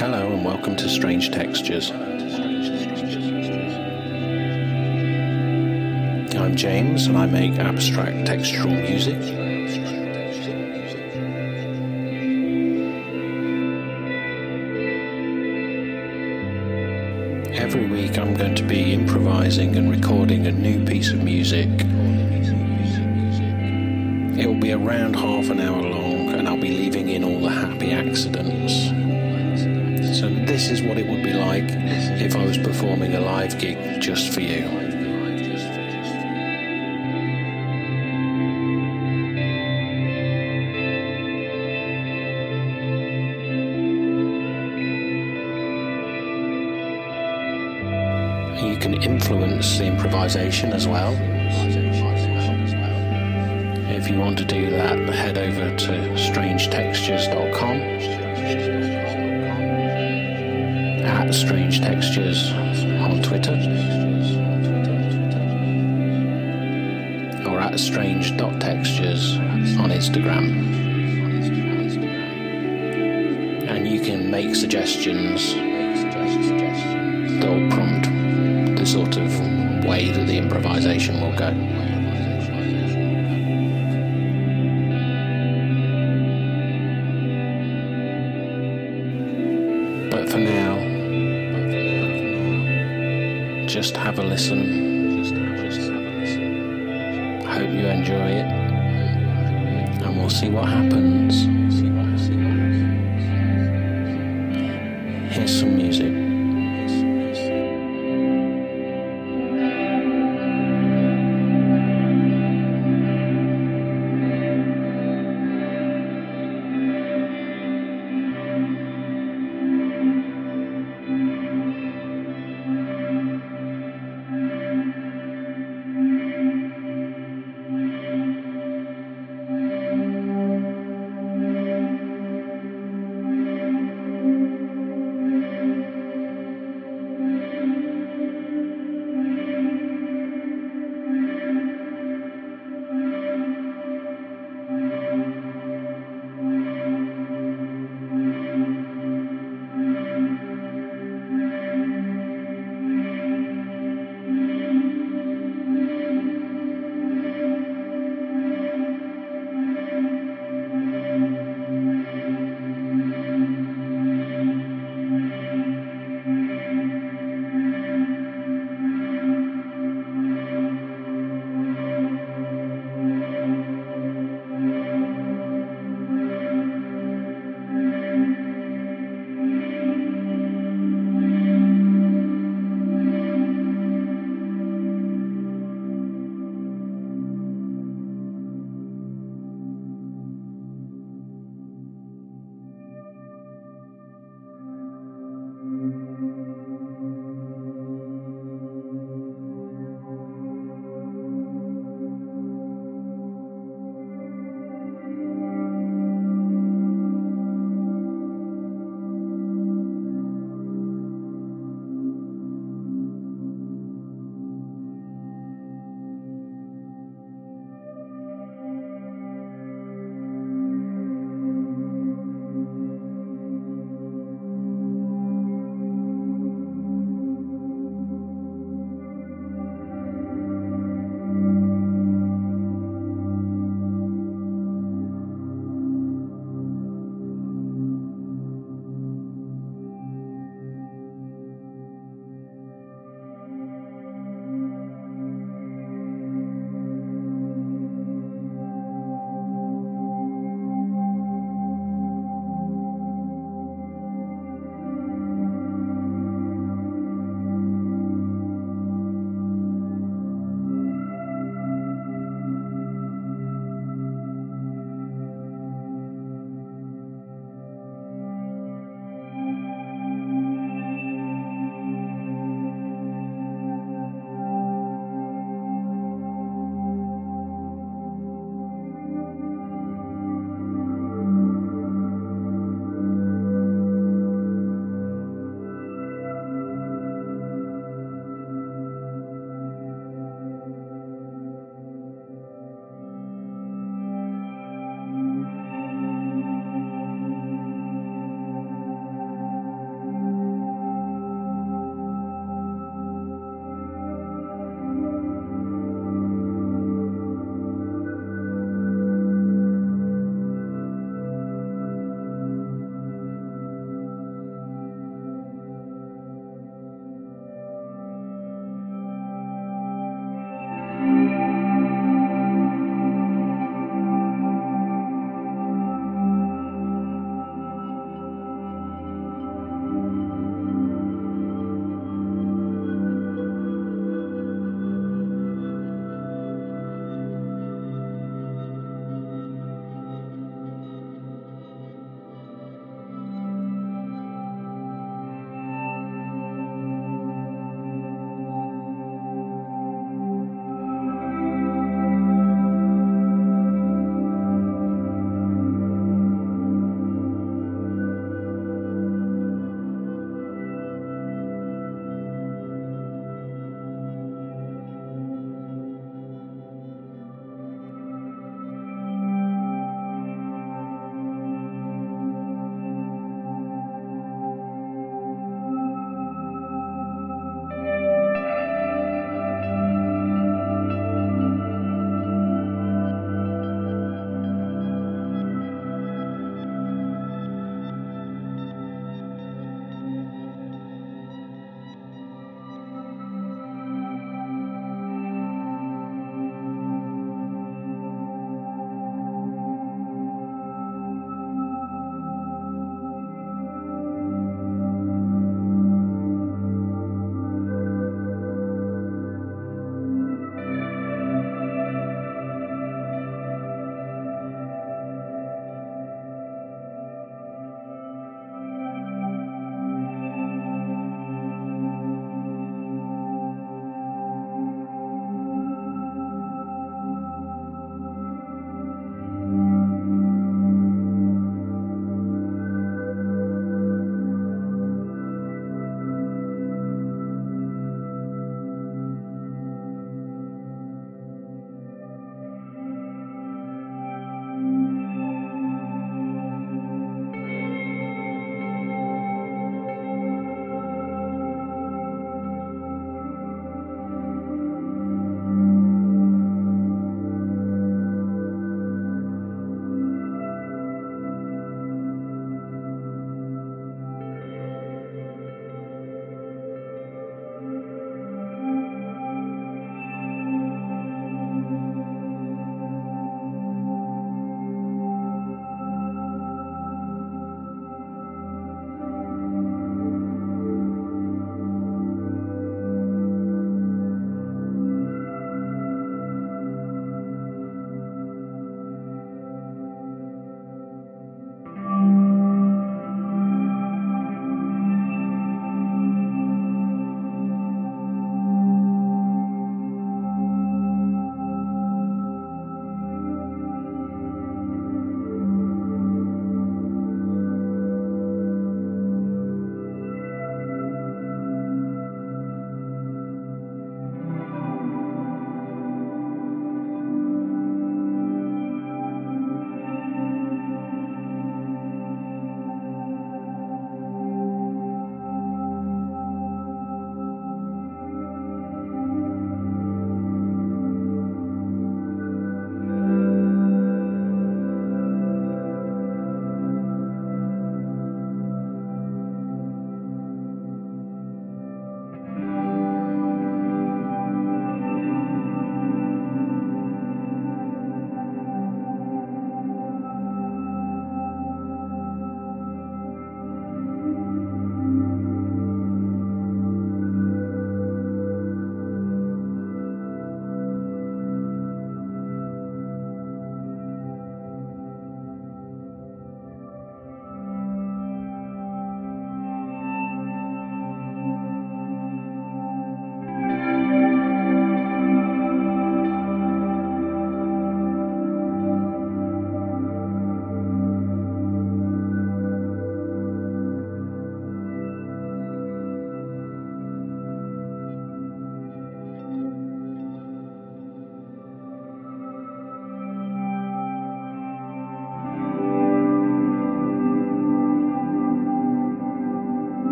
Hello and welcome to Strange Textures. I'm James and I make abstract textural music. Every week I'm going to be improvising and recording a new piece of music. It will be around half an hour long performing a live gig just for you. You can influence the improvisation as well. If you want to do that, head over to strangetextures.com at Strange Textures on Twitter or at strange.textures on Instagram. And you can make suggestions that will prompt the sort of way that the improvisation will go. Just have a listen. Hope you enjoy it, and we'll see what happens.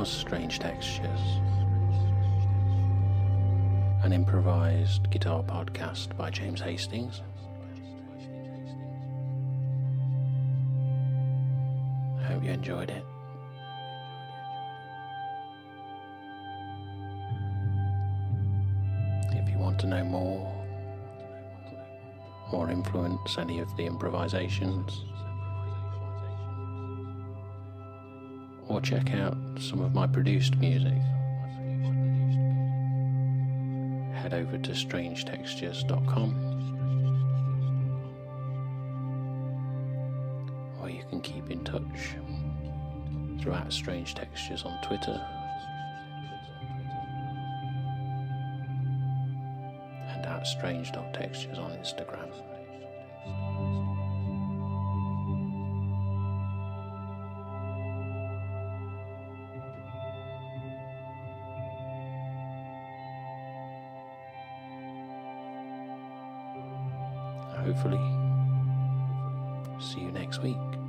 Was Strange Textures, an improvised guitar podcast by James Hastings. I hope you enjoyed it. If you want to know more or influence any of the improvisations, or check out some of my produced music, head over to strangetextures.com or you can keep in touch throughout Strange Textures on Twitter and at strange.textures on Instagram. Hopefully see you next week.